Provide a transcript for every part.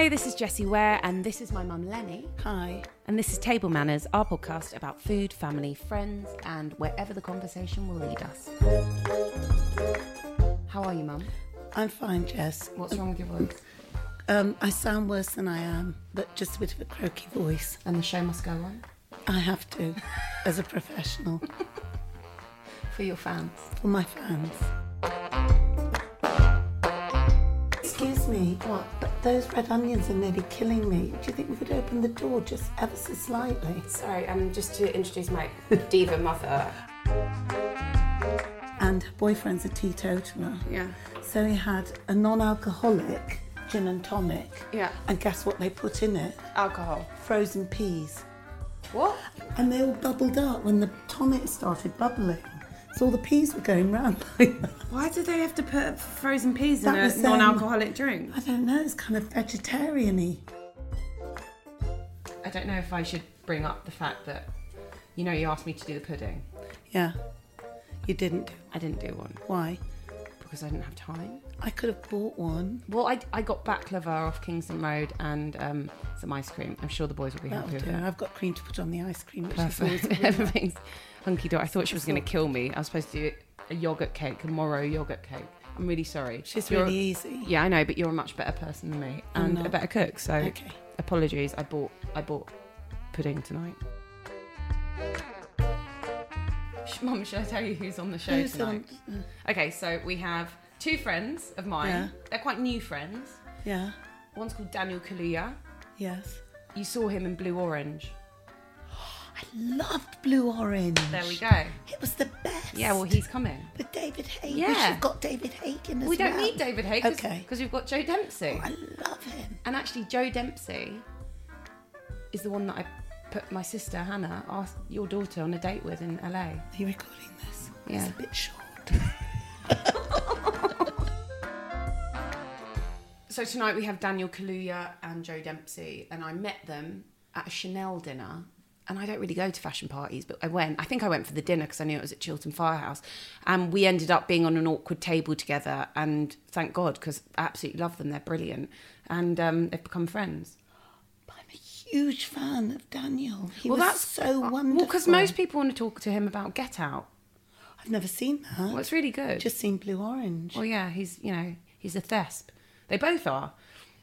Hi, this is Jessie Ware, and this is my mum Lenny. Hi. And this is Table Manners, our podcast about food, family, friends, and wherever the conversation will lead us. How are you, mum? I'm fine, Jess. What's wrong with your voice? Um, I sound worse than I am, but just a bit of a croaky voice. And the show must go on I have to, as a professional, for your fans. for my fans. Excuse me, what? Those red onions are nearly killing me. Do you think we could open the door just ever so slightly? Sorry, um, just to introduce my diva mother. And her boyfriend's a teetotaler. Yeah. So he had a non-alcoholic gin and tonic. Yeah. And guess what they put in it? Alcohol. Frozen peas. What? And they all bubbled up when the tonic started bubbling. So all the peas were going round like. Why do they have to put frozen peas That in was, a um, non-alcoholic drink? I don't know, it's kind of vegetarian-y. I don't know if I should bring up the fact that, you know, you asked me to do the pudding. Yeah. You didn't I didn't do one Why? because I didn't have time. I could have bought one. Well, I, I got baklava off Kingston Road and um, some ice cream. I'm sure the boys will be That'll happy do. with it. I've got cream to put on the ice cream, which is Perfect. a. Everything's hunky dory. I thought she was going to kill me. I was supposed to do a yogurt cake, a Moro yogurt cake. I'm really sorry. She's You're- really easy. Yeah, I know, but you're a much better person than me and a better cook. So Okay. apologies. I bought I bought pudding tonight. Mum, should I tell you who's on the show Who's tonight? on? Okay, so we have two friends of mine. Yeah. They're quite new friends. Yeah. One's called Daniel Kaluuya. Yes. You saw him in Blue Orange. I loved Blue Orange. There we go. It was the best. Yeah, well, he's coming. With David Haig. We Yeah. should have got David Haig in as We don't well. need David Haig Okay. because we've got Joe Dempsie. Oh, I love him. And actually, Joe Dempsie is the one that I put my sister Hannah, asked your daughter, on a date with in LA. Are you recording this? Yeah. It's a bit short. So tonight we have Daniel Kaluuya and Joe Dempsie, and I met them at a Chanel dinner. And I don't really go to fashion parties, but I went. I think I went for the dinner because I knew it was at Chiltern Firehouse. And we ended up being on an awkward table together. And thank God, because I absolutely love them. They're brilliant. And um, they've become friends. I'm a huge fan of Daniel. He well, that's so wonderful. Well, because most people want to talk to him about Get Out. I've never seen that. Well, it's really good. Just seen Blue Orange. Well, yeah, he's you know he's a thesp. They both are.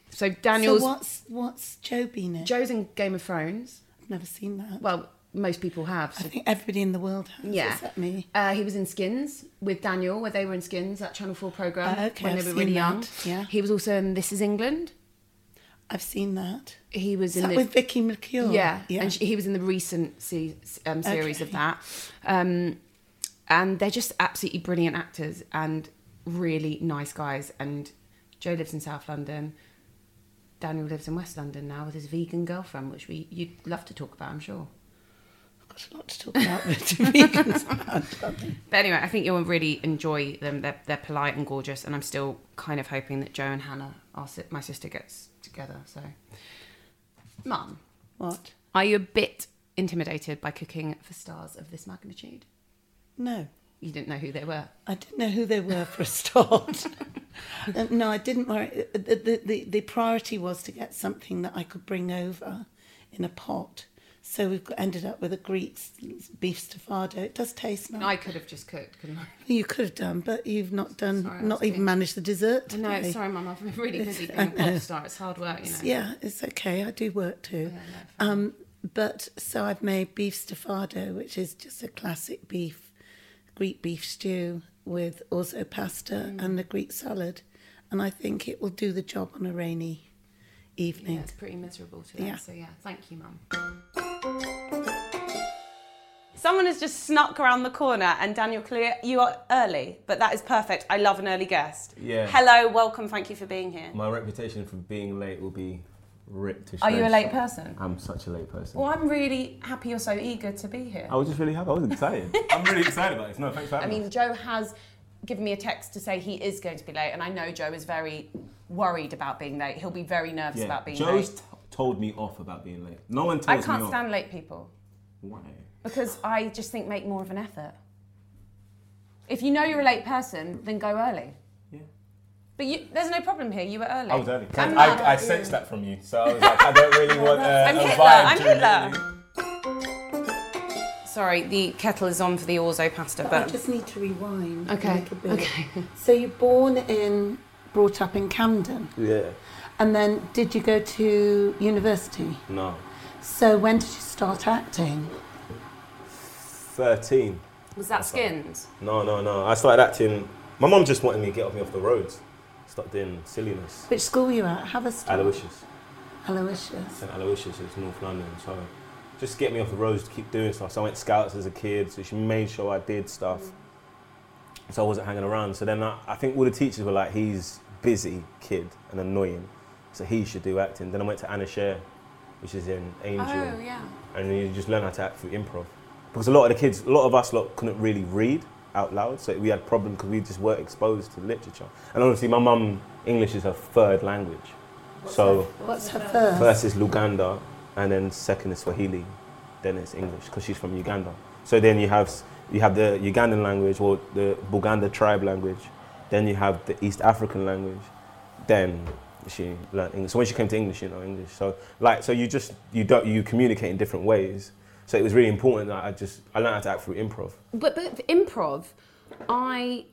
So Daniel's So what's what's Joe been in? Joe's in Game of Thrones. I've never seen that. Well, most people have. I think everybody in the world has. yeah, Except me. Uh, he was in Skins with Daniel, where they were in Skins, that Channel Four program Uh, okay, when I've they were really young. yeah. he was also in This Is England. I've seen that. He was Is in the with Vicky McClure? yeah, Yeah. and she, he was in the recent se- um, series of that. Um, and they're just absolutely brilliant actors and really nice guys. And Joe lives in South London. Daniel lives in West London now with his vegan girlfriend, which we you'd love to talk about, I'm sure. I've got a lot to talk about with vegans. But anyway, I think you'll really enjoy them. They're, they're polite and gorgeous, and I'm still kind of hoping that Joe and Hannah, our, my sister, gets together. So, Mum, what? are you a bit intimidated by cooking for stars of this magnitude? No. You didn't know who they were. I didn't know who they were for a start. Uh, no, I didn't worry. The, the, the, the priority was to get something that I could bring over in a pot So we've ended up with a Greek beef stifado. It does taste nice. I could have just cooked, couldn't I? You could have done, but you've not done, Sorry, not even being- managed the dessert. No, sorry, Mum. I've been really busy being a pop star. It's hard work, you know. Yeah, it's okay. I do work too. um, but so I've made beef stifado, which is just a classic beef, Greek beef stew with also pasta Mm. and a Greek salad, and I think it will do the job on a rainy evening. Yeah, it's pretty miserable today. Yeah. So yeah, thank you, Mum. Someone has just snuck around the corner, and Daniel Kaluuya, you are early, but that is perfect. I love an early guest. Yeah. Hello, welcome, thank you for being here. My reputation for being late will be ripped to Are you a late person? I'm such a late person. Well, I'm really happy you're so eager to be here. I was just really happy. I was excited. I'm really excited about this. No, thanks for I mean, me. Joe has given me a text to say he is going to be late, and I know Joe is very worried about being late. He'll be very nervous about being Joe's late. t- told me off about being late. No one tells I me can't off. stand late people Why? because I just think make more of an effort. If you know you're a late person, then go early. Yeah. But you, there's no problem here. You were early. I was early. I'm not. I, I sensed that from you, so I was like, I don't really want uh, I'm a Hitler, vibe I'm during Hitler. the Sorry, the kettle is on for the orzo pasta, I but I just need to rewind Okay, a little bit. okay. So you're born in, brought up in Camden, Yeah. and then did you go to university? No. So when did you start acting? 13. Was that skins? No, no, no. I started acting. My mum just wanted me to get off me off the roads. Start doing silliness. Which school were you at? Have a Haverstock? Aloysius. Aloysius. St. Aloysius is North London. So just get me off the roads to keep doing stuff. So I went scouts as a kid, so she made sure I did stuff. So I wasn't hanging around. So then I, I think all the teachers were like, he's busy kid and annoying, so he should do acting. Then I went to Anna Sher, which is in Angel, oh yeah. and you just learn how to act through improv. Because a lot of the kids, a lot of us lot couldn't really read out loud, so we had problems because we just weren't exposed to literature. And honestly, my mum English is her third language, so. What's her first? First is Luganda, and then second is Swahili, then it's English because she's from Uganda. So then you have you have the Ugandan language or the Buganda tribe language, then you have the East African language, then she learned English. So when she came to English, you know English. So like so you just you don't you communicate in different ways. So it was really important that I just I learned how to act through improv. But but improv, I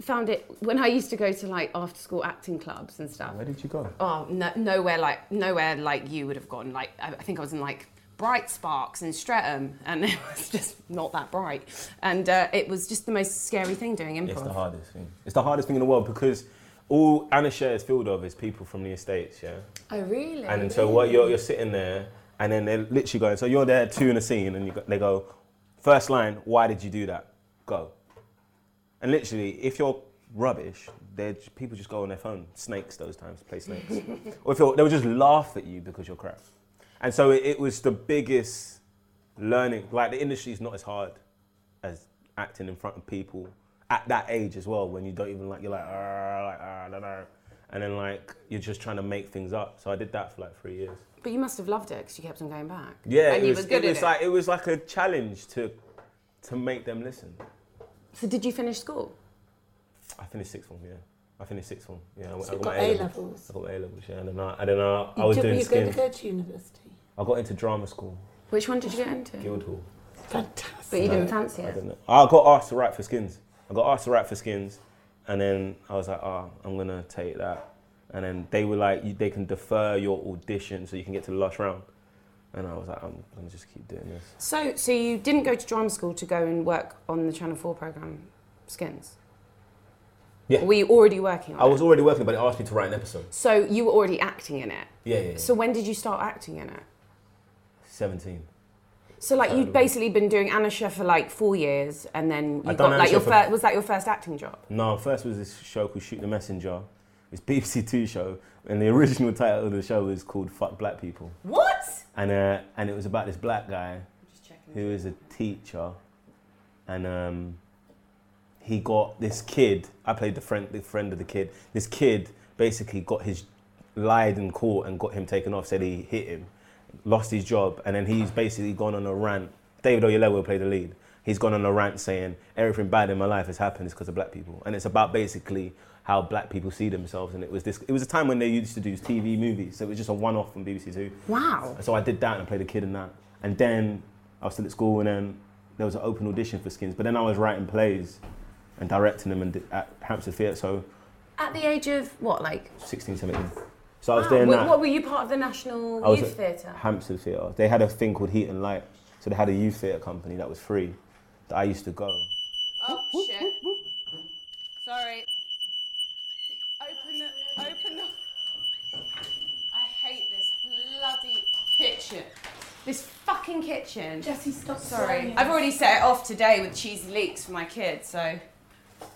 found it when I used to go to like after school acting clubs and stuff. Where did you go? Oh, no, nowhere like nowhere like you would have gone. Like I, I think I was in like Bright Sparks in Streatham, and it was just not that bright. And uh, it was just the most scary thing doing improv. It's the hardest thing. It's the hardest thing in the world because all Anna Sher is filled of is people from the estates, yeah. Oh really? And so what you're, you're sitting there, and then they're literally going. So you're there two in a scene, and you go, they go, first line, why did you do that? Go. And literally, if you're rubbish, they people just go on their phone. Snakes those times, play snakes. or if you're, they'll just laugh at you because you're crap. And so it, it was the biggest learning. Like the industry is not as hard as acting in front of people at that age as well. When you don't even like, you're like, "Arr," like ah, "Arr, I don't know. And then like you're just trying to make things up. So I did that for like three years. But you must have loved it because you kept on going back. Yeah, and it you was, were good it at was it. like it was like a challenge to to make them listen. so did you finish school? I finished sixth form, yeah. I finished sixth form. Yeah, I, So I got, got A levels. I got A levels, yeah. And then I, and then I, I was doing you were going to go to university. I got into drama school, Which one did you get into? Guildhall. Fantastic. But you didn't fancy I it. didn't know. I got asked to write for skins. I got asked to write for skins, and then I was like, oh, I'm gonna take that. And then they were like, you, they can defer your audition so you can get to the last round. And I was like, I'm gonna just keep doing this. So, so you didn't go to drama school to go and work on the Channel Four program, Skins. Yeah. Or were you already working on I it? was already working, but it asked me to write an episode. So you were already acting in it. Yeah, yeah. yeah. So when did you start acting in it? 17. So like you'd Um, basically been doing Anna Sher for like four years, and then you I'd got done Anna like your first. Was that your first acting job? No, first was this show called Shoot the Messenger. It's BBC Two show, and the original title of the show was called Fuck Black People. What? And uh, and it was about this black guy who was a teacher, and um, he got this kid. I played the friend, the friend of the kid. This kid basically got his lied in court and got him taken off. Said he hit him, lost his job, and then he's basically gone on a rant. David Oyelowo played the lead. He's gone on a rant saying everything bad in my life has happened is because of black people, and it's about basically how black people see themselves. And it was this. It was a time when they used to do TV movies, so it was just a one-off from BBC Two. Wow. So I did that and I played a kid in that. And then I was still at school, and then there was an open audition for Skins. But then I was writing plays and directing them and at Hampstead Theatre, so At the age of what, like? 16, 17. So I was Wow. doing Were- that. What were you part of the National I Youth Theatre? Hampstead Theatre. They had a thing called Heat and Light. So they had a youth theatre company that was free that I used to go. Oh shit! Sorry. Open the. Open the. I hate this bloody kitchen. This fucking kitchen. Jessie, stop Sorry. I've already set it off today with cheesy leeks for my kids, so.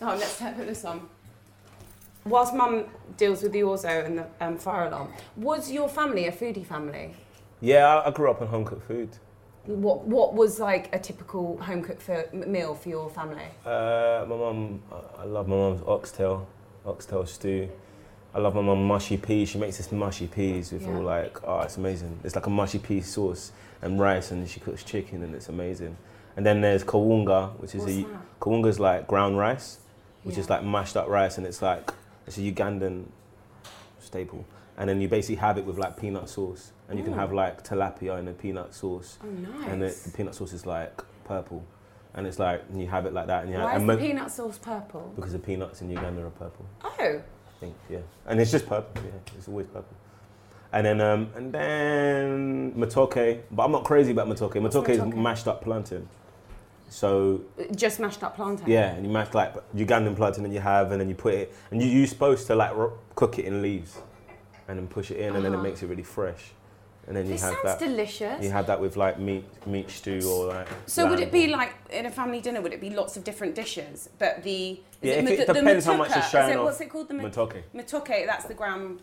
Oh, let's put this on. Whilst mum deals with the orzo and the um, fire alarm, was your family a foodie family? Yeah, I, I grew up on home cooked food. What What was like a typical home cooked fo- m- meal for your family? Uh, my mum, I- love my mum's oxtail, oxtail stew. I love my mum mushy peas. She makes this mushy peas with Yeah. all like, oh, it's amazing. It's like a mushy pea sauce and rice, and she cooks chicken, and it's amazing. And then there's kawunga, which is What's a that? kawunga's like ground rice, which is like mashed up rice, and it's like it's a Ugandan staple. And then you basically have it with like peanut sauce, and you can have like tilapia in a peanut sauce, Oh, nice. and the, the peanut sauce is like purple, and it's like and you have it like that, and you Why have is and the mo- peanut sauce purple? because the peanuts in Uganda are purple. Oh, I think, yeah. And it's just purple, yeah. It's always purple. And then, um, and then matoke, but I'm not crazy about matoke. Matoke is matoke? mashed up plantain. So just mashed up plantain. yeah, and you mash like Ugandan plantain, and you have, and then you put it, and you you're supposed to like ro- cook it in leaves, and then push it in, and then it Ah. makes it really fresh. And then you This have sounds that. delicious. You have that with like meat, meat stew or like. So would it be like in a family dinner? Would it be lots of different dishes? But the Yeah, if mat- it the depends how much matuka, is is showing it. What's it called? The ma- Matoke. Matoke. That's the ground.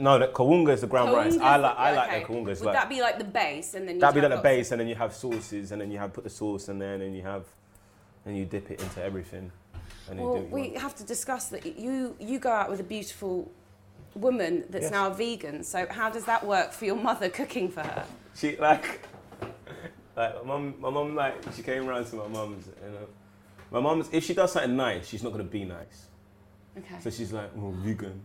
No, the kawunga is the ground rice. Kawunga's I the- like I like okay. the kawunga. It's Would like, that be like the base, and then you That'd be like the base, and then you have sauces, and then you have put the sauce in there, and then you have, and you dip it into everything, and you Well, do. What you we want. have to discuss that. You you go out with a beautiful woman that's Yes. now a vegan. So how does that work for your mother cooking for her? She like, like my mum. My mum like she came around to my mum's, and uh, my mum's if she does something nice, she's not gonna be nice. Okay. So she's like, oh, vegan.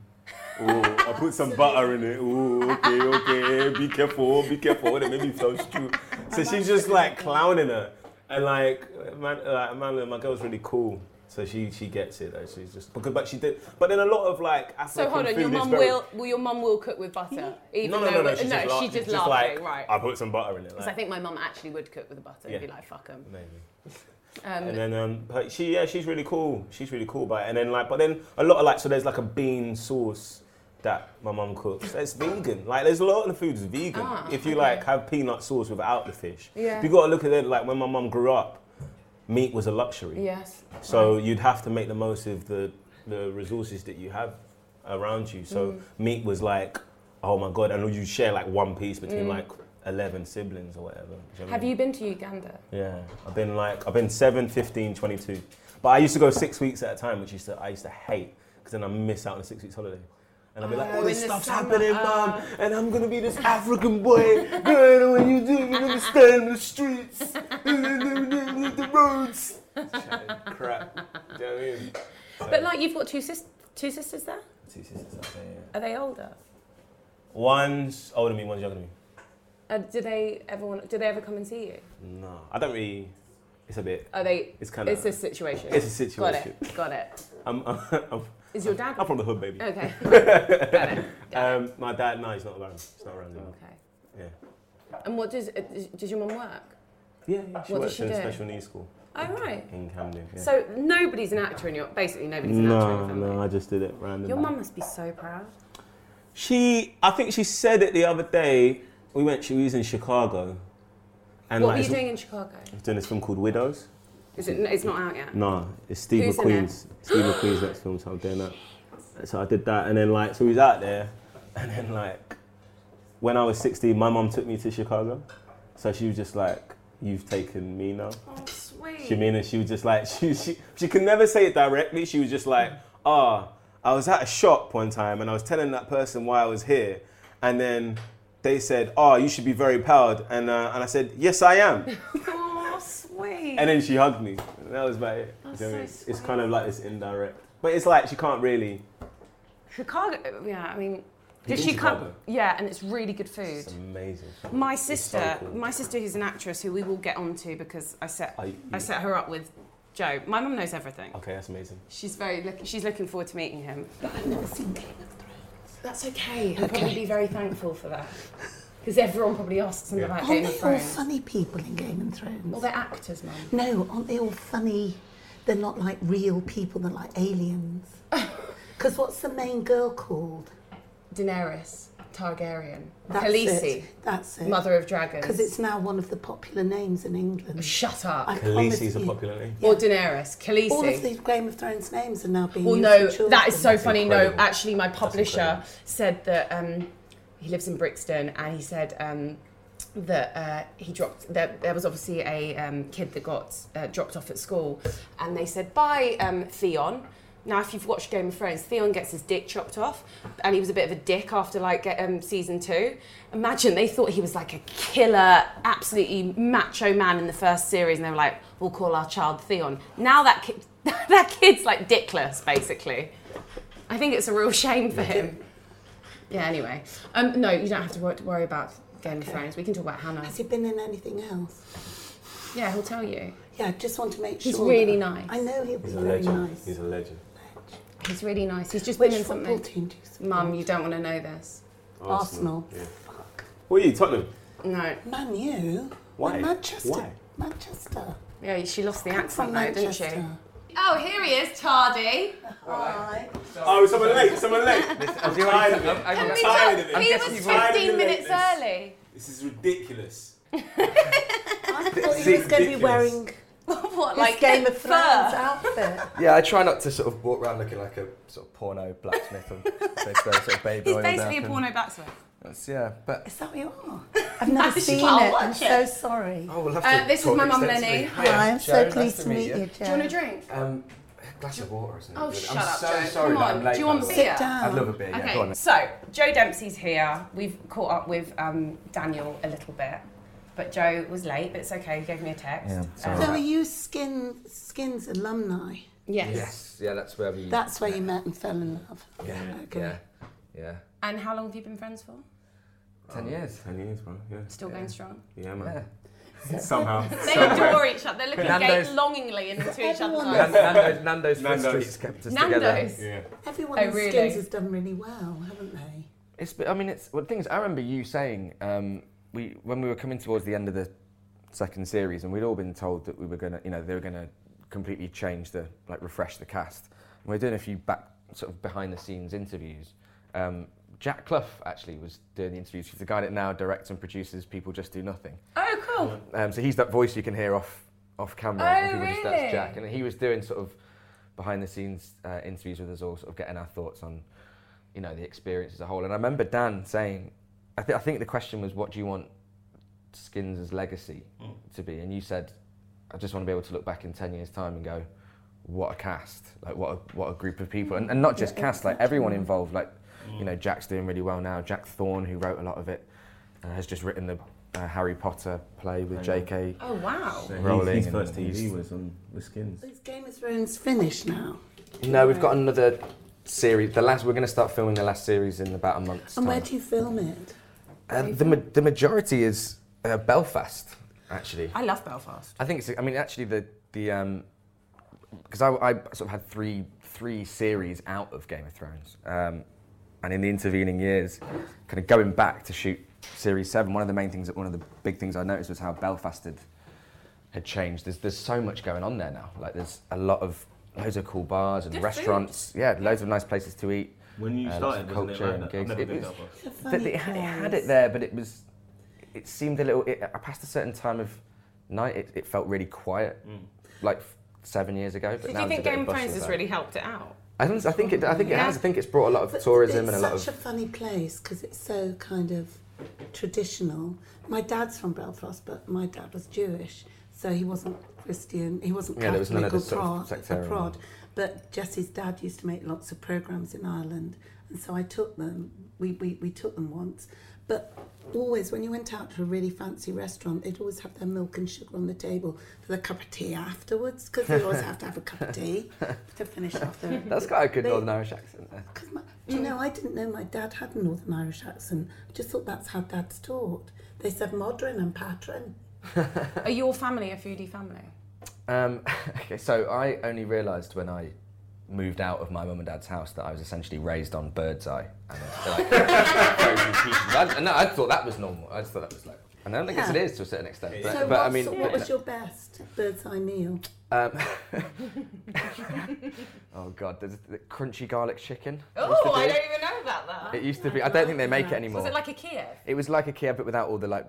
Oh, I put some butter in it. Oh, okay, okay. Be careful, be careful. It made me feel stew. So she's just like clowning her, and like, man, like Amanda, my girl's really cool. So she she gets it. Like, she's just because, but she did. But then a lot of like African So hold on, food your is mum very- will, will your mum will cook with butter, even No, no, though no, no. She's just, she's just laughing, like, right? I put some butter in it. Because Like, I think my mum actually would cook with the butter Yeah. and be like, fuck fuck 'em. maybe. Um, And then, um, but she, yeah, she's really cool. She's really cool But. And then, like, but then a lot of like, so there's like a bean sauce that my mum cooks. It's vegan. Like, there's a lot of the food is vegan. Ah, if you okay. like have peanut sauce without the fish, Yeah. you got to look at it. Like when my mum grew up, meat was a luxury. yes. So you'd have to make the most of the the resources that you have around you. So Mm. meat was like, oh my god, and you share like one piece between Mm. like eleven siblings or whatever. You know I Have mean? you been to Uganda? Yeah, I've been like I've been 7, 15, 22. But I used to go six weeks at a time, which used to I used to hate because then I miss out on the six weeks holiday. And I'd be like, Oh, all this stuff's summer, happening, uh. mum, and I'm gonna be this African boy. Girl, when you do, you're gonna stay in the streets, the roads. Crap. Do you know what I mean? But like, you've got two sis- two sisters there. Two sisters out there, yeah. Are they older? One's older than me, one's younger than me. Uh, do they ever want? Do they ever come and see you? No, I don't really. It's a bit. Are they? It's kinda- It's a situation. It's a situation. Got it. Got it. I'm, I'm, I'm, Is your dad? I'm from the hood, baby. Okay. got it. Got it. Um, my dad, no, he's not around. He's not around anymore. Okay. Yeah. And what does uh, does- does your mum work? Yeah, yeah. She What does works she in a do? special needs school Oh right. in Camden. Yeah. So nobody's an actor in your basically nobody's an actor in no, your family. no, I just did it randomly. Your mum must be so proud. She, I think she said it the other day. We went. She was in Chicago, and what like were you doing in Chicago? I was doing this film called Widows. Is it? It's not out yet. No, it's Steve Who's McQueen's. Steve McQueen's next film, so I'm doing that. So I did that, and then like, so we was out there, and then like, when I was 16, my mom took me to Chicago, so she was just like, "You've taken me now." Oh sweet. She mean, and she was just like, she she she could never say it directly. She was just like, "Ah, I was at a shop one time, and I was telling that person why I was here, and then." They said, "Oh, you should be very proud," and uh, and I said, "Yes, I am." Oh sweet. And then she hugged me. And that was about it. That's you know what I mean? so It's kind of like this indirect. But it's like she can't really. Chicago. Yeah, I mean, Does been she come? Yeah, and it's really good food. It's amazing. My It's so sister, cool. my sister, who's an actress, who we will get onto because I set, I- I set her up with Joe. My mum knows everything. Okay, that's amazing. She's very, look, she's looking forward to meeting him. I've never seen Game of Thrones. That's okay. He'll Okay. probably be very thankful for that because everyone probably asks him about Aren't Game they all funny people in Game of Thrones? Well, they're actors, mum. No, aren't they all funny? They're not like real people, they're like aliens. Because what's the main girl called? Daenerys Targaryen, That's Khaleesi, it. That's it. Mother of Dragons. Because it's now one of the popular names in England. Shut up. I promise Khaleesi's a popular name. Or Daenerys, Khaleesi. All of these Game of Thrones names are now being Well, used no, for children. that is so funny. No, actually, my publisher said that um, he lives in Brixton, and he said um, that uh, he dropped. There, there was obviously a um, kid that got uh, dropped off at school, and they said, "Bye, um, Theon." Now, if you've watched Game of Thrones, Theon gets his dick chopped off, and he was a bit of a dick after like um, season two. Imagine they thought he was like a killer, absolutely macho man in the first series, and they were like, "We'll call our child Theon." Now that kid, that kid's like dickless, basically. I think it's a real shame for him. Yeah. Anyway, um, no, you don't have to worry about Game of Thrones. We can talk about Hannah. Has he been in anything else? Yeah, he'll tell you. Yeah, I just want to make sure. He's really nice. I know he was He's a really legend. nice. He's a legend. He's really nice. He's just Which been in football something. team do you? Mum, you don't want to know this. Arsenal. Yeah. Fuck. What are you, Tottenham? No. Man, you. Why? Manchester. Why? Manchester. Yeah, she lost the accent from though, didn't she? Oh, here he is, Tardy. Hi. Oh, someone late. Someone late. I'm tired of it. I'm I'm gonna- tired of it. I'm he guessing was you've already- 15 minutes early. This is ridiculous. I thought he was going to be ridiculous. wearing what, his Game of Thrones outfit. Yeah, I try not to sort of walk around looking like a sort of porno blacksmith or basically sort of baby He's oiled basically a porno blacksmith. That's, yeah, but Is that what you are? I've never seen I'll it. I'm watch so sorry. oh, we'll have to Uh, to this is my mum. Lenny. Hiya, Hi, I'm Joe, so nice pleased to meet you, Do you want a drink? Um, a glass of water or something. Oh, good. shut I'm up, so Joe. sorry Come that I'm on. late. Do you want by beer? Sit down. I'd love a beer, yeah, go on Okay, then. so Joe Dempsie's here. We've caught up with um, Daniel a little bit, but Joe was late, but it's okay. He gave me a text. Yeah, Um. So are you Skin Skins alumni? yes. Yes, yeah, that's where we... That's where you met and fell in love. Yeah, Okay. yeah, yeah. And how long have you been friends for? Ten years. Ten years, bro. Yeah. Still going strong. Yeah, Yeah. man. Somehow. They Somewhere. adore each other. They're looking Nando's- gate longingly into each other's Everyone eyes. Nan- Nando's, Nando's, Food Nando's. Streets kept us together. Nando's. Yeah. Everyone Oh, in really? Skins has done really well, haven't they? It's, I mean, it's well, the thing is, I remember you saying um, we when we were coming towards the end of the second series, and we'd all been told that we were gonna, you know, they were gonna completely change the like refresh the cast. And we are doing a few back sort of behind the scenes interviews. Um, Jack Clough actually was doing the interviews. He's the guy that now directs and produces People Just Do Nothing. Oh, cool. Um, so he's that voice you can hear off off camera. Oh, and people just, really? that's Jack, and he was doing sort of behind the scenes uh, interviews with us all, sort of getting our thoughts on, you know, the experience as a whole. And I remember Dan saying, I, th- I think the question was, what do you want Skins' legacy to be? And you said, I just want to be able to look back in ten years' time and go, what a cast, like what a, what a group of people, and, and not just cast, like everyone involved. Like, you know, Jack's doing really well now. Jack Thorne, who wrote a lot of it, uh, has just written the uh, Harry Potter play with J.K. Oh, wow. Rowling His and first TV was on the Skins. Is Game of Thrones finished now? No, we've got another series. The last we're going to start filming the last series in about a month's And time. where do you film it? Uh, the ma- the majority is uh, Belfast, actually. I love Belfast. I think it's. I mean, actually, the the um, because I, I sort of had three three series out of Game of Thrones, um, and in the intervening years, kind of going back to shoot series seven. One of the main things, that one of the big things I noticed was how Belfast had had changed. There's there's so much going on there now. Like there's a lot of loads of cool bars and Good restaurants. Yeah, loads of nice places to eat. When you uh, started, of wasn't it culture like and that? I've gigs. never It was- to Belfast. It's a that it, had- it had it there, but it was. It seemed a little. It, passed a certain time of night, it, it felt really quiet, like f- seven years ago. But So do now you think a bit Game of Thrones has really helped it out? I think, I think it. I think it Yeah. has. I think it's brought a lot of But tourism and a lot of. such a funny place because it's so kind of traditional. My dad's from Belfast, but my dad was Jewish, so he wasn't Christian. He wasn't Yeah, there was none Catholic of or the sort of prod, or sectarian- prod. But Jessie's dad used to make lots of programs in Ireland, and so I took them. We, we, we took them once, but always when you went out to a really fancy restaurant, they'd always have their milk and sugar on the table for the cup of tea afterwards because they always have to have a cup of tea to finish off their. That's quite a good they- Northern Irish accent there. Because my, Do you know, I didn't know my dad had a Northern Irish accent. I just thought that's how dads talked. They said modern and patron. Are your family a foodie family? Um, okay, so I only realised when I moved out of my mum and dad's house that I was essentially raised on bird's eye and like frozen pieces. I, no, I thought that was normal. I just thought that was like, and I don't think Yeah. it is to a certain extent. But, so but what, I mean, what was your best bird's eye meal? um, oh god, there's the crunchy garlic chicken. Oh, I do. don't even know about that. It used to be. I don't think they make it anymore. Was it like a Kiev? It was like a Kiev, but without all the like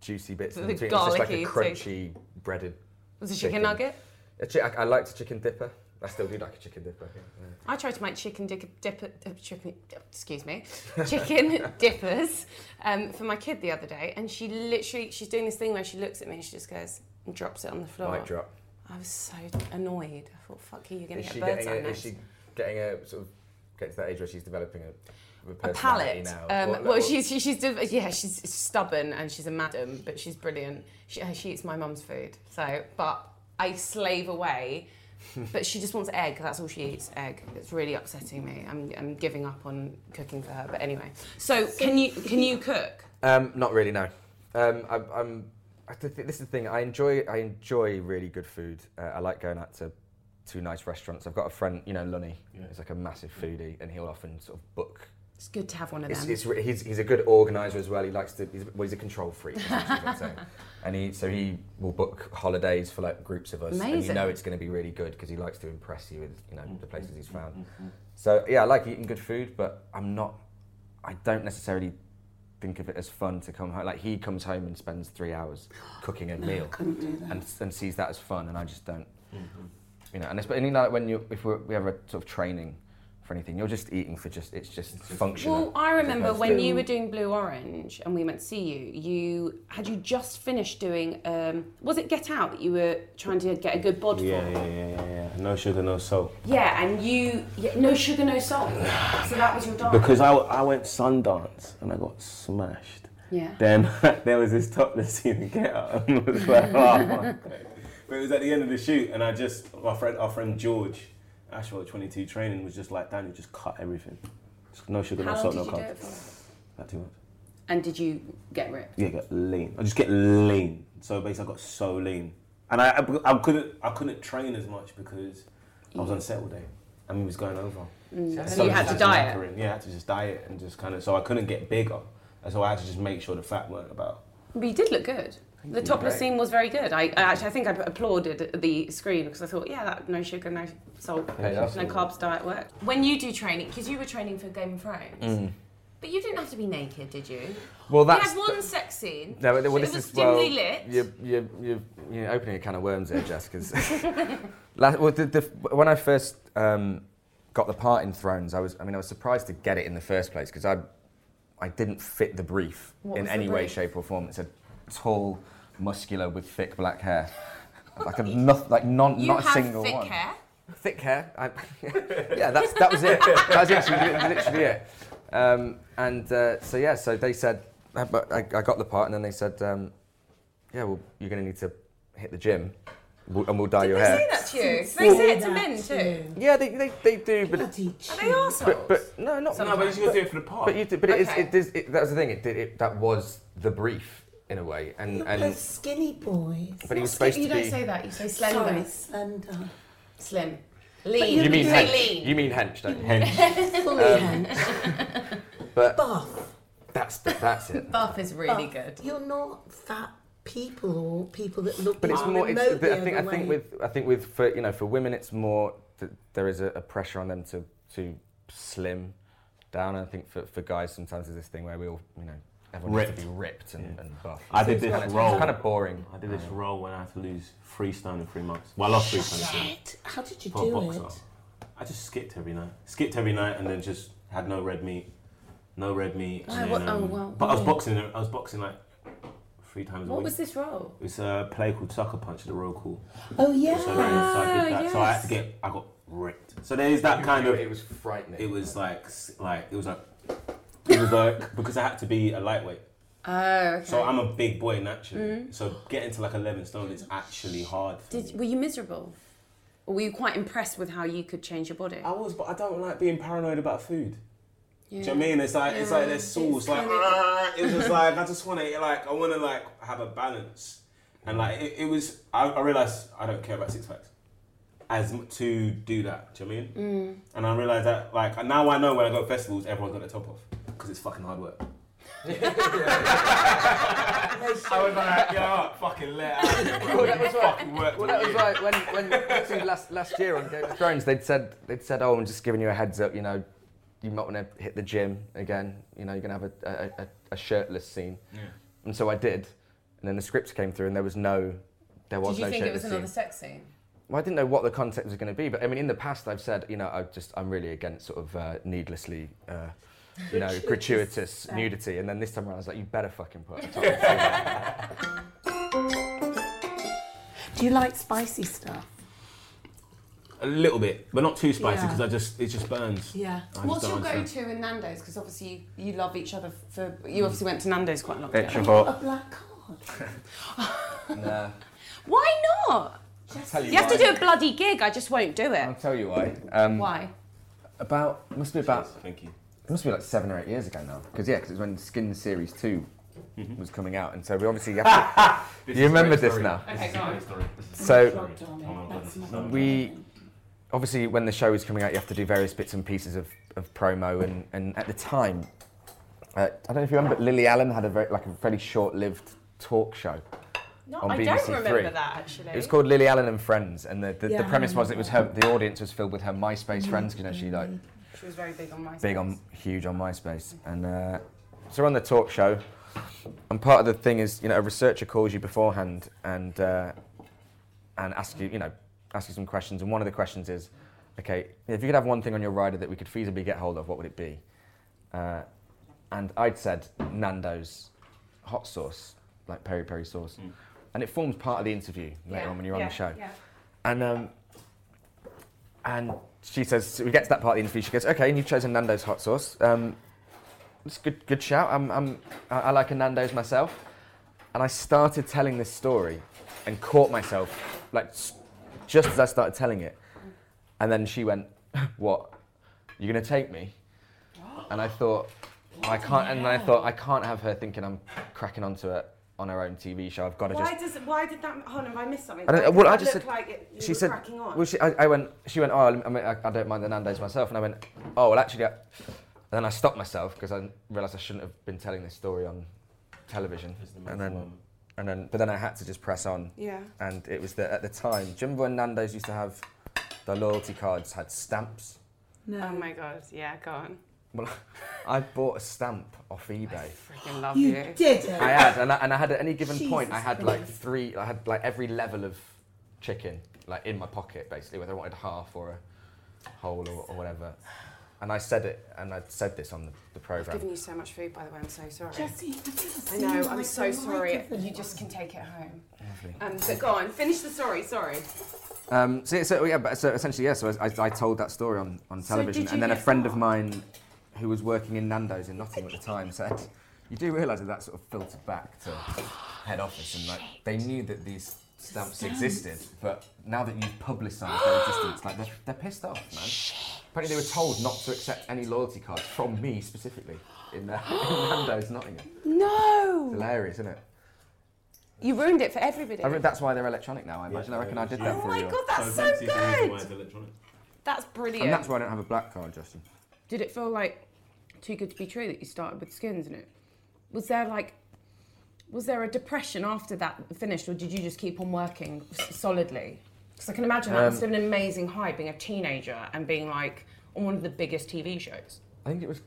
juicy bits in The between. It was just like a garlicky crunchy breaded. Was it chicken, Chicken. nugget? A chi- I, I liked a chicken dipper. I still do like a chicken dipper. Yeah. I tried to make chicken dip, dip, uh, chicken, excuse me, chicken dippers um, for my kid the other day, and she literally, she's doing this thing where she looks at me and she just goes and drops it on the floor. Might drop. I was so annoyed. I thought, fuck you, you're going to get bird's getting eye a, is she getting a sort of get to that age where she's developing a, a a personality palate. now? Um, What- well, what- she's she- she's div- yeah, she's stubborn and she's a madam, but she's brilliant. She, uh, she eats my mum's food, so but I slave away. but she just wants egg. That's all she eats. Egg. It's really upsetting me. I'm, I'm giving up on cooking for her. But anyway, so can you can you cook? Um, not really. No. Um, I, I'm. I th- this is the thing. I enjoy. I enjoy really good food. Uh, I like going out to to nice restaurants. I've got a friend, you know, Lunny. He's like a massive foodie, and he'll often sort of book It's good to have one of It's, them. it's, re- he's, he's a good organizer as well. He likes to. He's, well, he's a control freak. essentially is what I'm saying. and he so he will book holidays for like groups of us, and you know it's going to be really good because he likes to impress you with you know the mm-hmm. places he's found. Mm-hmm. So yeah, I like eating good food, but I'm not. I don't necessarily think of it as fun to come home. Like he comes home and spends three hours cooking a meal, couldn't do that. and, and sees that as fun, and I just don't. Mm-hmm. You know, and it's, and you know, like when you if we're, we have a sort of training for anything, you're just eating for just it's just functional. Well, I remember when you were doing Blue Orange and we went to see you. You had you just finished doing. Um, was it Get Out that you were trying to get a good bod Yeah, for? yeah, yeah, yeah, yeah. No sugar, no salt. Yeah, and you yeah, no sugar, no salt. so that was your diet. Because I, I went Sundance and I got smashed. yeah. Then there was this topless scene in Get Out, and it was like, oh my god. But it was at the end of the shoot, and I just, my friend, our friend George, Ashwell 22 training, was just like, Danny, just cut everything. Just no sugar, How no long salt, did no you do carbs. it for? Not too much. And did you get ripped? Yeah, get lean. I just get lean. So basically, I got so lean, and I, I, I couldn't, I couldn't train as much because I was on set all day, and we was going over. Mm. And So you I had to diet. knackering. Yeah, I had to just diet and just kind of. So I couldn't get bigger, and so I had to just make sure the fat weren't about. But you did look good. The topless scene was very good. I, I actually I think I applauded the screen because I thought, yeah, that no sugar, no salt, no carbs diet worked. When you do training, because you were training for Game of Thrones, but you didn't have to be naked, did you? Well, You that's had one sex scene. No, well, it this was is well, dimly lit. You're, you're, you're, you're opening a can of worms there, Jess. Because well, the, the, when I first um, got the part in Thrones, I was, I mean, I was surprised to get it in the first place because I, I didn't fit the brief What in any way, brief? shape, or form. It's a tall, muscular with thick black hair, like a not, like non, You not a have single thick one. hair. Thick hair. I, yeah, that's that was it. That was literally, literally it. Um, and uh, so yeah, so they said, I, but I, I got the part, and then they said, um, yeah, well, you're going to need to hit the gym, we'll- and we'll dye your They hair. say that to you. They Say say it to men too. Yeah, they, they, they do, but Bloody Are they cheek. arseholes? but, but no, not. No, but you just do it for the part. But you do, but it is, Okay. it is, it, that was the thing. It, did it, that was the brief in a way, and You're and both skinny boys. but he was supposed to you to don't say that. You say slender. Sorry, slender. Slim. Lean. you You mean say hench? lean. You mean hench, don't you? Fully Um, hench. But Buff. that's the, that's it. Buff is really Buff. good. You're not fat people or people that look But it's even more. It's, remotely I think. I think overweight. with. I think with for you know for women it's more that there is a, a pressure on them to to slim down. And I think for, for guys sometimes there's this thing where we all you know everyone has to be ripped and, and buff. I did this kind of- role. It's kind of boring. I did this role when I had to lose three stone in three months. Well, I lost three stone in three months. Shit, How did you do boxer. it? I just skipped every night. Skipped every night and then just had no red meat. No red meat. Why, and what- then, oh, um, wow, But I was boxing. I was boxing like three times a What week. was this role? It was a play called Sucker Punch at the Royal Cool. Oh yeah. So, then, so I did that. So I had to get. I got ripped. So there is that kind of. It was frightening. It was like like it was like it was like because I had to be a lightweight. Oh, okay. So I'm a big boy naturally. So getting to like 11 stone is actually hard. For Did, me. were you miserable? Or were you quite impressed with how you could change your body? I was, but I don't like being paranoid about food. Do you know what I mean? It's like it's like there's sauce. Like "Ah," it was just like I just want to like I want to like have a balance, and like it, it was. I, I realized I don't care about six packs as to do that. Do you know what I mean? And I realized that like now I know when I go to festivals, everyone's got their top off because it's fucking hard work. I was like, yo, fucking let out. Well, that was right. fucking work. Well, that was right. When, when see, last last year on Game of Thrones, they'd said they'd said, "Oh, I'm just giving you a heads up. You know, you might want to hit the gym again. You know, you're gonna have a, a, a, a shirtless scene." Yeah. And so I did, and then the scripts came through, and there was no, there was no Did you no think it was another scene. sex scene? Well, I didn't know what the context was going to be, but I mean, in the past, I've said, you know, I just I'm really against sort of uh, needlessly. Uh, you know, gratuitous nudity, and then this time around, I was like, "You better fucking put a top on." Do you like spicy stuff? A little bit, but not too spicy Yeah. because I just it just burns. Yeah. I What's your go-to in Nando's? Because obviously you, you love each other for. You obviously went to Nando's quite a lot. Extra together. hot. A black card. Nah. Why not? Tell You have to do a bloody gig. I just won't do it. I'll tell you why. Um, Why? About must be about Thank you. It must be like seven or eight years ago now. Because yeah, because it's when Skin Series 2 mm-hmm. was coming out, and so we obviously you have to, you remember this now. Okay, go. So we obviously when the show is coming out, you have to do various bits and pieces of, of promo, and, and at the time, uh, I don't know if you remember, but Lily Allen had a very like a very short-lived talk show. No, on I BBC don't remember Three. that actually. It was called Lily Allen and Friends, and the, the, Yeah, the premise was it was her the audience was filled with her MySpace mm-hmm. friends. You know, she like mm-hmm. She was very big on my. big on huge on MySpace, and uh, so we're on the talk show, and part of the thing is you know a researcher calls you beforehand and uh, and asks you you know ask you some questions, and one of the questions is, okay, if you could have one thing on your rider that we could feasibly get hold of, what would it be? Uh, and I'd said Nando's hot sauce, like peri peri sauce, and it forms part of the interview later Yeah, on when you're on the show. yeah. And um, and she says, we get to that part of the interview. She goes, okay, and you've chosen Nando's hot sauce. Um, it's a good, good shout. I'm, I'm, I I like a Nando's myself. And I started telling this story and caught myself, like, just as I started telling it. And then she went, what? You're going to take me? And I thought, I can't, and then I thought, I can't have her thinking I'm cracking onto it on her own TV show. I've got to just. Why does it, why did that? Hold on, have I missed something? I don't, well, I just said. like it, she said. cracking on. Well, she, I, I went. She went. Oh, I, mean, I, I don't mind the Nando's myself, and I went. Oh, well, actually, I, and then I stopped myself because I realised I shouldn't have been telling this story on television, and then, and then, but then I had to just press on. Yeah. And it was that at the time, do you remember when Nando's used to have the loyalty cards had stamps? No. Oh my god, yeah, go on. Well, I bought a stamp off eBay. I Freaking love You you. did. I had, and I, and I had at any given point, I had like Christ. three, I had like every level of chicken, like in my pocket, basically, whether I wanted half or a whole or, or whatever. And I said it, and I said this on the, the I've program. given you so much food, by the way. I'm so sorry. Jessie, I've never I seen know. I'm so sorry. You just can take it home. Lovely. Um, but go on, finish the story. Sorry. Um, so, so yeah, but so essentially, yeah. So I, I told that story on, on So television, did you and then a get friend of mine, who was working in Nando's in Nottingham at the time, said, "You do realise that that sort of filtered back to head office, and like they knew that these stamps existed, but now that you've publicised their existence, like they're, they're pissed off, man. Apparently, they were told not to accept any loyalty cards from me specifically in, uh, in Nando's Nottingham. No. Hilarious, isn't it? You ruined it for everybody. I mean, that's why they're electronic now. I imagine. I reckon I did that oh for my you. god, that's so Vinci is the reason why good. it's electronic. That's brilliant. And that's why I don't have a black card, Justin. Did it feel like too good to be true that you started with skins in it? Was there like, was there a depression after that finished, or did you just keep on working solidly? Because I can imagine that must have been an amazing high being a teenager and being like on one of the biggest TV shows. I think it was,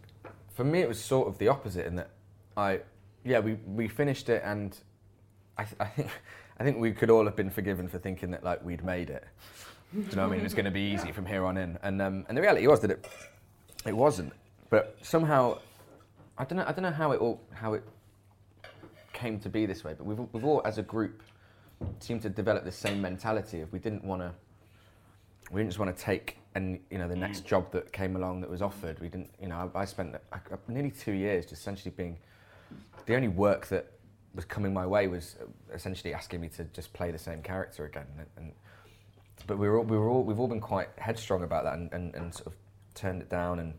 for me, it was sort of the opposite in that I, yeah, we, we finished it and I, I think I think we could all have been forgiven for thinking that like we'd made it. Do you know what I mean? It was going to be easy from here on in, and um, and the reality was that it it wasn't. But somehow, I don't know. I don't know how it all how it came to be this way. But we've we've all as a group seemed to develop the same mentality of we didn't want to we didn't just want to take and you know the next job that came along that was offered. We didn't, you know, I, I spent uh, nearly two years just essentially being the only work that was coming my way was essentially asking me to just play the same character again. And, and but we were all, we were all we've all been quite headstrong about that and, and, and sort of turned it down and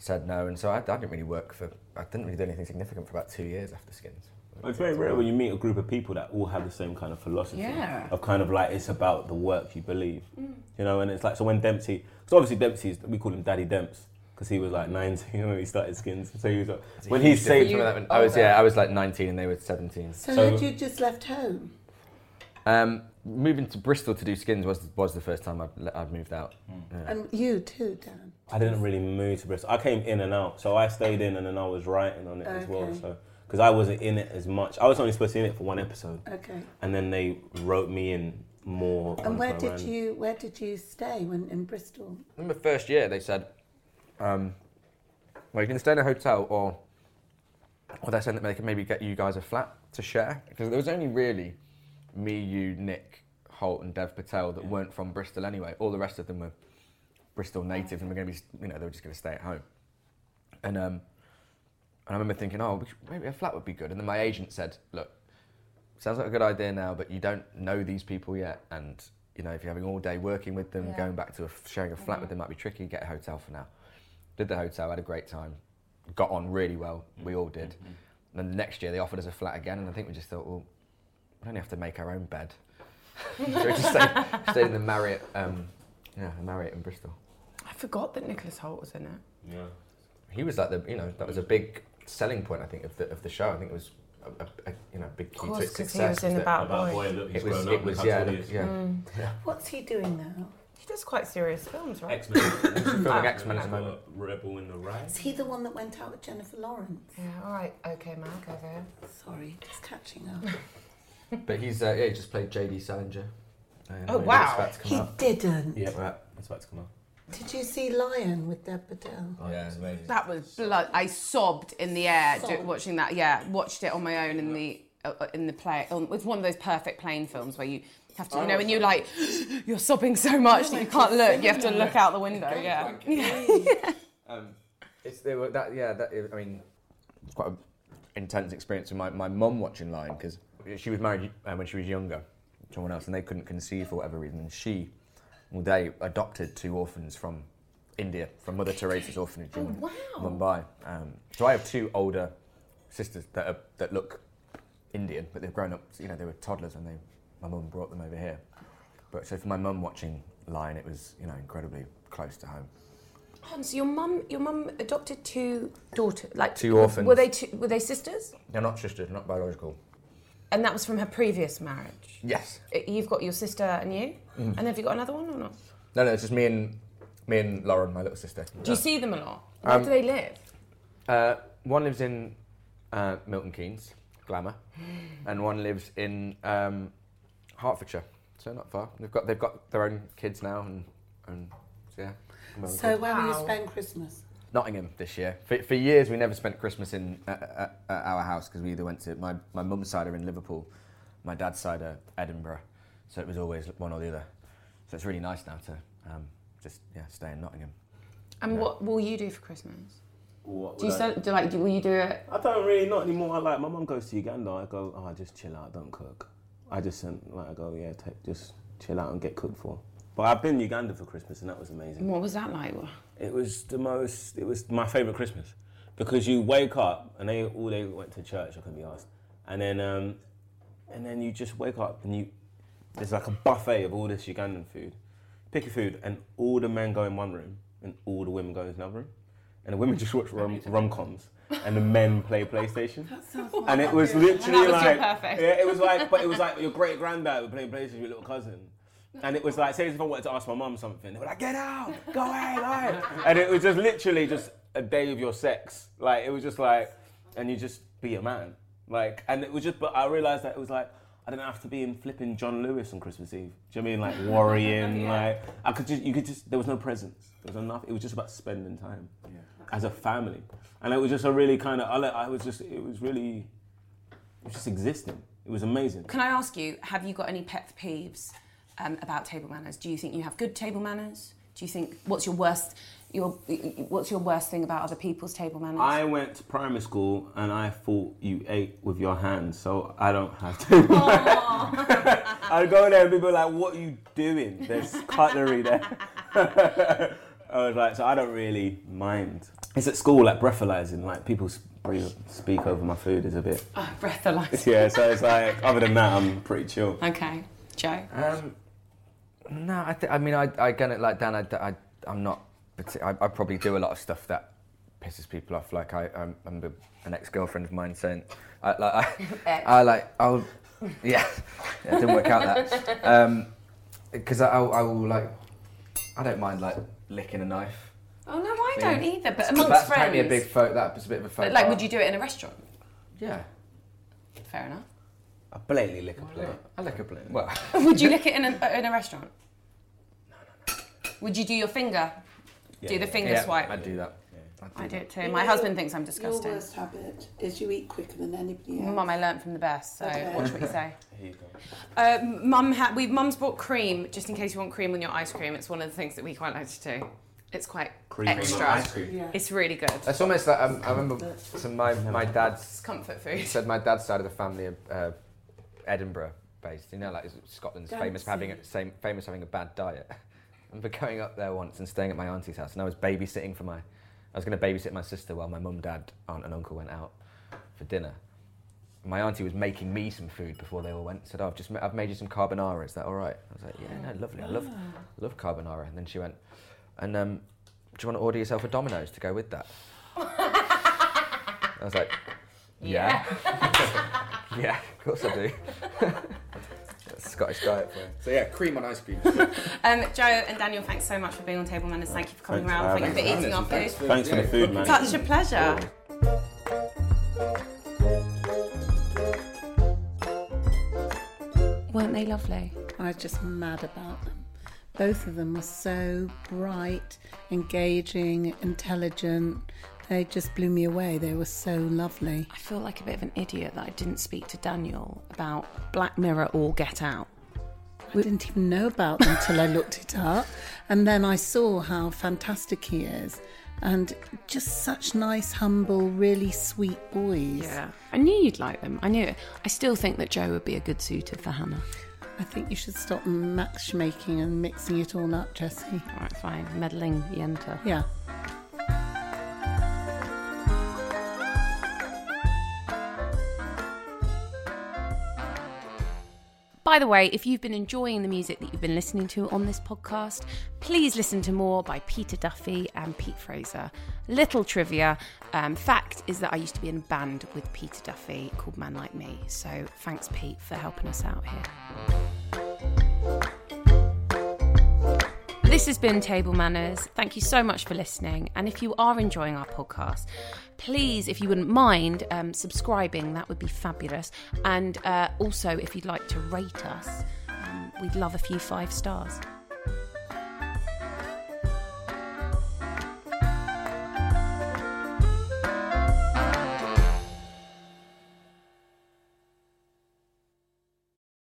said no, and so I, I didn't really work for. I didn't really do anything significant for about two years after Skins. It's very rare when you meet a group of people that all have the same kind of philosophy Yeah. of kind of like it's about the work you believe, mm. you know. And it's like so when Dempsie, so obviously Dempsie's we call him Daddy Demps because he was like 19 when he started Skins. So he was like, when he saved. From I was yeah, I was like 19 and they were 17. So, So- had you just left home? Um, moving to Bristol to do Skins was was the first time I'd, I'd moved out. Yeah. And you too, Dan. I didn't really move to Bristol. I came in and out, so I stayed in and then I was writing on it as well. Okay. So because I wasn't in it as much, I was only supposed to be in it for one episode, Okay. and then they wrote me in more. And where did ran. you where did you stay when in Bristol? In the first year, they said, um, "Well, you can stay in a hotel, or or they said that they could maybe get you guys a flat to share because there was only really me, you, Nick Hoult, and Dev Patel that weren't from Bristol anyway. All the rest of them were Bristol natives, and we're going to be, you know, they were just going to stay at home. And um, and I remember thinking, oh, maybe a flat would be good. And then my agent said, look, sounds like a good idea now, but you don't know these people yet, and you know, if you're having all day working with them, going back to a, sharing a flat mm-hmm. with them might be tricky. Get a hotel for now. Did the hotel, had a great time, got on really well. Mm. We all did. Mm-hmm. And then the next year they offered us a flat again, and I think we just thought, well, we only have to make our own bed. so we just stayed, stayed in the Marriott, um, yeah, the Marriott in Bristol. I forgot that Nicholas Hoult was in it. Yeah. He was like the, you know, that was a big selling point I think of the of the show. I think it was a, a, a you know big key Of to course, its 'cause he success. was in that About About Boy. boy, look, he's It was, grown up. it was look yeah, how tall the- he is. yeah. What's he doing now? He does quite serious films, right? X Men. Filming X Men at the moment. Rebel in the Rye. Is he the one that went out with Jennifer Lawrence? Yeah, all right. Okay, Mark, over here. Sorry, just catching up. But he's uh, yeah, he just played JD Salinger. Oh, when wow. about to come he out. didn't. Yeah, right. That's about to come out. Did you see Lion with Dev Patel? Oh, yeah, it's amazing. That was blood. I sobbed in the air do, watching that. Yeah, watched it on my own in the uh, in the play. Um, it's one of those perfect plane films where you have to, you know, when you like, you're sobbing so much that you can't look. You have to look out the window. Yeah. Um, it's they were that yeah that I mean it's quite an intense experience with my my mum watching Lion because she was married uh, when she was younger to someone else and they couldn't conceive for whatever reason and she well they adopted two orphans from India from Mother Teresa's orphanage in Mumbai. Um, so I have two older sisters that are, that look Indian but they've grown up you know they were toddlers when they my mum brought them over here. But so for my mum watching Lion it was you know incredibly close to home. Um, so your mum, your mum adopted two daughters, like Two orphans. Were they two, were they sisters? They're not sisters, not biological. And that was from her previous marriage. Yes. You've got your sister and you, Mm. and have you got another one or not? No, no, it's just me and me and Lauren, my little sister. Do you see them a lot? Where Um, do they live? Uh, one lives in uh, Milton Keynes, Glamour, and one lives in um, Hertfordshire. So not far. They've got they've got their own kids now, and and so yeah. So where will you spend Christmas? Nottingham this year. For, for years, we never spent Christmas in uh, uh, at our house because we either went to my my mum's side are in Liverpool, my dad's side are Edinburgh, so it was always one or the other. So it's really nice now to um, just yeah stay in Nottingham. And what will you do for Christmas? What Do you I- sell, do like do, will you do it? I don't really not anymore. I like my mum goes to Uganda. I go, oh, just chill out, don't cook. I just sent like I go, yeah, take, just chill out and get cooked for. But I've been in Uganda for Christmas and that was amazing. What was that like? It was the most. It was my favourite Christmas because you wake up and they all they went to church. I couldn't be asked, and then um, and then you just wake up and you there's like a buffet of all this Ugandan food. Pick your food, and all the men go in one room, and all the women go in another room, and the women just watch rom rom coms, and the men play PlayStation. and it was literally was like perfect. yeah, it was like, but it was like your great granddad would play PlayStation with your little cousin. And it was like, say if I wanted to ask my mum something, they were like, get out, go away, go away. And it was just literally just a day of your sex. Like, it was just like, and you just be a man. Like, and it was just, but I realised that it was like, I didn't have to be in flipping John Lewis on Christmas Eve. Do you know what I mean? Like, worrying, like, I could just, you could just, there was no presents. There was enough, it was just about spending time as a family. And it was just a really kind of, I, I was just, it was really, it was just existing. It was amazing. Can I ask you, have you got any pet peeves um, about table manners? Do you think you have good table manners? Do you think what's your worst your what's your worst thing about other people's table manners? I went to primary school and I thought you ate with your hands, so I don't have to. I'd go there and people were like, "What are you doing? There's cutlery there." I was like, so I don't really mind It's at school, like breathalyzing. Like people speak over my food is a bit. Oh, breathalyzer. Yeah, so it's like other than that, I'm pretty chill. Okay, Joe. Um, no, I think. I mean, I, I get it like Dan. I, I, I'm not. I, I probably do a lot of stuff that pisses people off. Like I, I'm, remember an ex-girlfriend of mine saying, I, like, I, I like, I'll, yeah, yeah, it didn't work out that. Um, because I, I, I will like, I don't mind like licking a knife. Oh no, I don't either. But amongst that's friends, apparently a big faux. That's a bit of a faux. But, like, would you do it in a restaurant? Yeah. Fair enough. I blatantly lick a plate. I lick a plate. Well, would you lick it in a in a restaurant? No, no, no. Would you do your finger? Do the finger yeah, swipe. I do that. I do it too. My know, husband thinks I'm Your disgusting. worst habit is you eat quicker than anybody else. Mum, I learnt from the best, so Okay. watch what you say. Here you go. Uh, Mum, ha- we Mum's bought cream just in case you want cream on your ice cream. It's one of the things that we quite like to do. It's quite Cream on extra. ice cream. Yeah. It's really good. It's almost like um, I remember. So my my dad's It's comfort food. said my dad's side of the family are uh, Edinburgh based. You know, like Scotland's famous for having a, same, famous having a bad diet. I remember going up there once and staying at my auntie's house, and I was babysitting for my. I was going to babysit my sister while my mum, dad, aunt, and uncle went out for dinner. My auntie was making me some food before they all went. Said, oh, "I've just ma- I've made you some carbonara. Is that all right?" I was like, "Yeah, no, lovely. I love love carbonara." And then she went, "And um, do you want to order yourself a Domino's to go with that?" I was like, "Yeah." Yeah, of course I do. Scottish diet for you. So yeah, cream on ice cream. Um, Joe and Daniel, thanks so much for being on Table Manners. Thank you for coming Thanks for around. Thank you for eating our food. Thanks for the food, man. Such a pleasure. Weren't they lovely? I was just mad about them. Both of them were so bright, engaging, intelligent. They just blew me away. They were so lovely. I feel like a bit of an idiot that I didn't speak to Daniel about Black Mirror or Get Out. I didn't even know about them until I looked it up. And then I saw how fantastic he is. And just such nice, humble, really sweet boys. Yeah. I knew you'd like them. I knew it. I still think that Joe would be a good suitor for Hannah. I think you should stop matchmaking and mixing it all up, Jessie. All right, fine. Meddling Yenta. Yeah. By the way, if you've been enjoying the music that you've been listening to on this podcast, please listen to more by Peter Duffy and Pete Fraser. Little trivia um, fact is that I used to be in a band with Peter Duffy called Man Like Me. So thanks, Pete, for helping us out here. This has been Table Manners. Thank you so much for listening. And if you are enjoying our podcast, please, if you wouldn't mind um, subscribing, that would be fabulous. And uh, also, if you'd like to rate us, um, we'd love a few five stars.